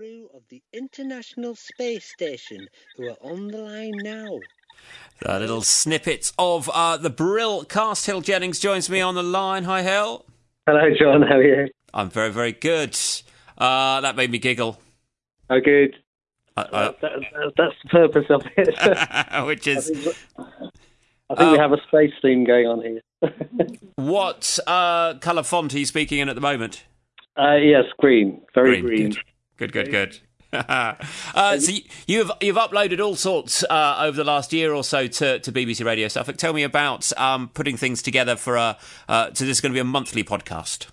crew of the International Space Station who are on the line now. A little snippet of uh, the Brill cast. Hill Jennings joins me on the line. Hi, Hill. Hello, John. How are you? I'm very, very good. Uh, that made me giggle. Oh, good. Uh, uh, that, that, that's the purpose of it. which is. I think, I we have a space theme going on here. what uh, colour font are you speaking in at the moment? Uh, yes, green. Very green. Good, good, good. good. uh, so you, you've you've uploaded all sorts uh, over the last year or so to, to BBC Radio Suffolk. Tell me about um, putting things together for a. Uh, so this is going to be a monthly podcast.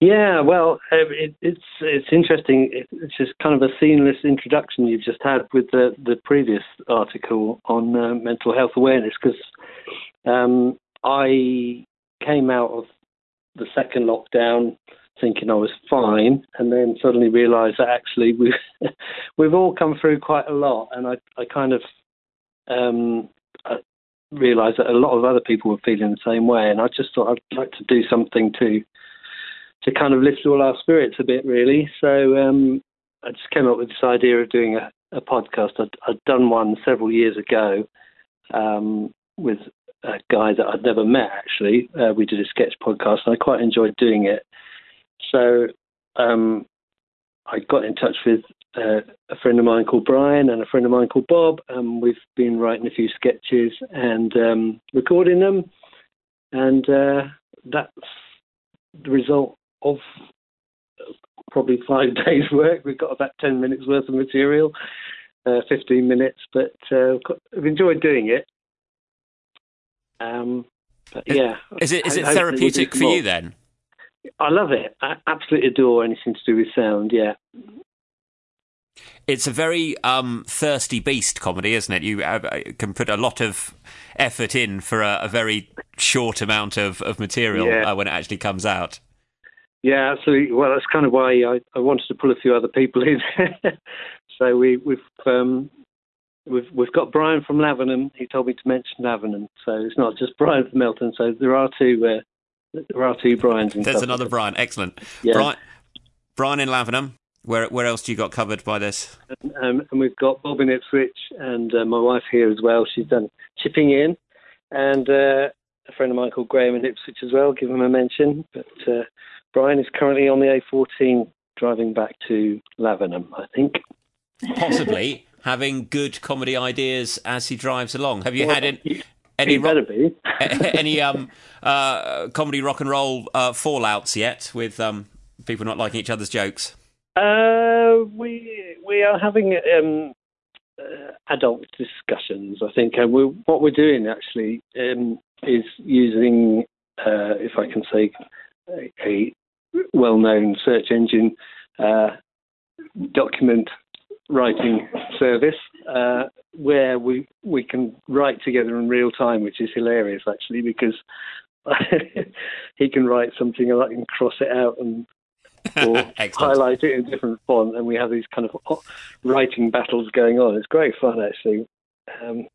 Yeah, well, um, it, it's it's interesting. It's just kind of a seamless introduction you've just had with the the previous article on uh, mental health awareness because um, I came out of the second lockdown thinking I was fine, and then suddenly realised that actually we've we've all come through quite a lot, and I I kind of um, realised that a lot of other people were feeling the same way, and I just thought I'd like to do something to to kind of lift all our spirits a bit, really. So um, I just came up with this idea of doing a, a podcast. I'd, I'd, done one several years ago um, with a guy that I'd never met. Actually, uh, we did a sketch podcast, and I quite enjoyed doing it. So um, I got in touch with uh, a friend of mine called Brian and a friend of mine called Bob, and we've been writing a few sketches and um, recording them, and uh, that's the result of probably five days' work. We've got about 10 minutes worth of material, uh, 15 minutes, but uh, I've enjoyed doing it. Um, but yeah. Is it, is it therapeutic for you then? I love it. I absolutely adore anything to do with sound, yeah. It's a very um, thirsty beast comedy, isn't it? You uh, can put a lot of effort in for a, a very short amount of, of material yeah. uh, when it actually comes out. Yeah, absolutely. Well, that's kind of why I, I wanted to pull a few other people in. so we, we've um, we've we've got Brian from Lavenham. He told me to mention Lavenham, so it's not just Brian from Melton. So there are two uh, there are two Brian's. There's another Brian. Excellent. Yeah. Brian, Brian in Lavenham. Where where else do you got covered by this? And, um, and we've got Bob in Ipswich and uh, my wife here as well. She's done chipping in, and uh, a friend of mine called Graham in Ipswich as well. Give him a mention. But uh, Brian is currently on the A14 driving back to Lavenham, I think. Possibly having good comedy ideas as he drives along. Have you well, had any? Any, ro- any um, uh, comedy rock and roll uh, fallouts yet with um, people not liking each other's jokes? Uh, we we are having um, uh, adult discussions, I think, and we what we're doing actually um, is using, uh, if I can say, a, a well-known search engine uh, document writing service uh, where we we can write together in real time, which is hilarious actually because he can write something and I can cross it out and or highlight it in a different font, and we have these kind of writing battles going on. It's great fun actually. Um,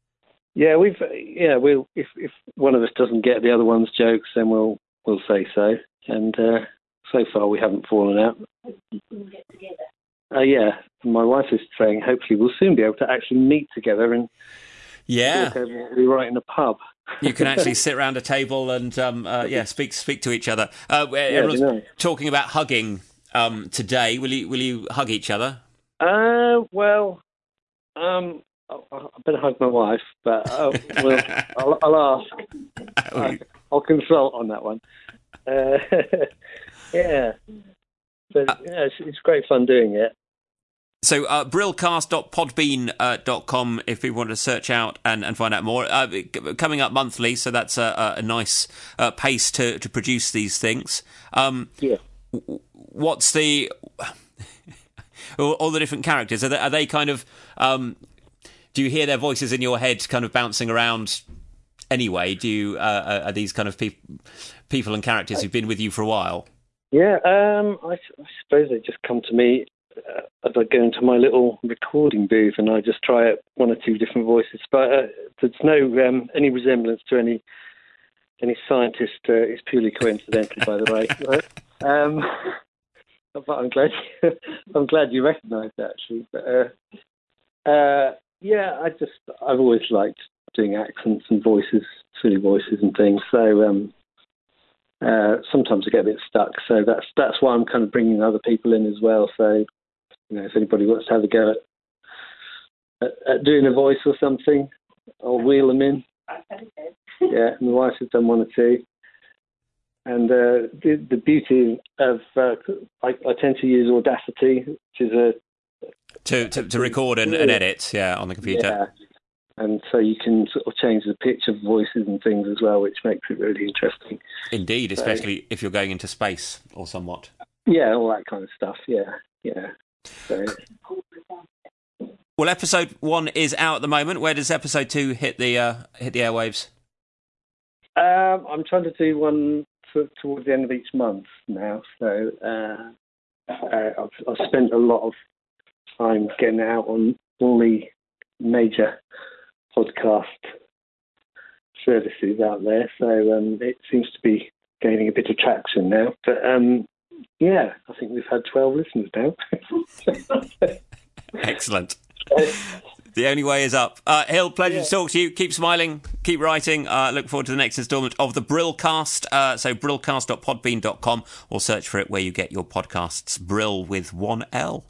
yeah, we've yeah we'll if if one of us doesn't get the other one's jokes, then we'll we'll say so. And uh, so far we haven't fallen out. Uh, yeah, my wife is saying hopefully we'll soon be able to actually meet together and yeah, we right in a pub. you can actually sit around a table and um, uh, yeah, speak speak to each other. Uh, Yeah, everyone's talking about hugging um, today. Will you will you hug each other? Uh, well, um, I, I better hug my wife, but uh, well, I'll, I'll ask. Uh, I'll consult on that one. Uh, yeah, but yeah, it's, it's great fun doing it. So, uh, brillcast.podbean.com if people want to search out and, and find out more. Uh, coming up monthly, so that's a, a nice uh, pace to, to produce these things. Um, yeah. What's the. all, all the different characters, are they, are they kind of. Um, do you hear their voices in your head kind of bouncing around anyway? Do you. Uh, are these kind of peop- people and characters who've been with you for a while? Yeah, um, I, I suppose they just come to me uh, as I go into my little recording booth and I just try out one or two different voices. But uh, there's no um, any resemblance to any any scientist. Uh, it's purely coincidental, by the way. Right? Um, but I'm glad you, I'm glad you recognise that actually. But uh, uh, yeah, I just I've always liked doing accents and voices, silly voices and things. So um, uh, sometimes I get a bit stuck. So that's that's why I'm kind of bringing other people in as well. So you know, if anybody wants to have a go at, at, at doing a voice or something, I'll wheel them in. Yeah, my wife has done one or two. And uh, the, the beauty of uh, I, I, tend to use Audacity, which is a to to, to record and, and, edit, yeah, on the computer. Yeah. And so you can sort of change the pitch of voices and things as well, which makes it really interesting. Indeed, especially so, if you're going into space or somewhat. Yeah, all that kind of stuff. Yeah, yeah. So. Well, episode one is out at the moment. Where does episode two hit the uh, hit the airwaves? Um, I'm trying to do one towards the end of each month now. So uh, uh, I've, I've, spent a lot of time getting out on all the major podcast services out there. So um, it seems to be gaining a bit of traction now. But um, yeah, I think we've had 12 listeners now. Excellent. The only way is up. Uh, Hill, pleasure yeah. to talk to you. Keep smiling, keep writing. Uh, look forward to the next instalment of the Brillcast. Uh, so, brillcast.podbean.com or search for it where you get your podcasts. Brill with one L.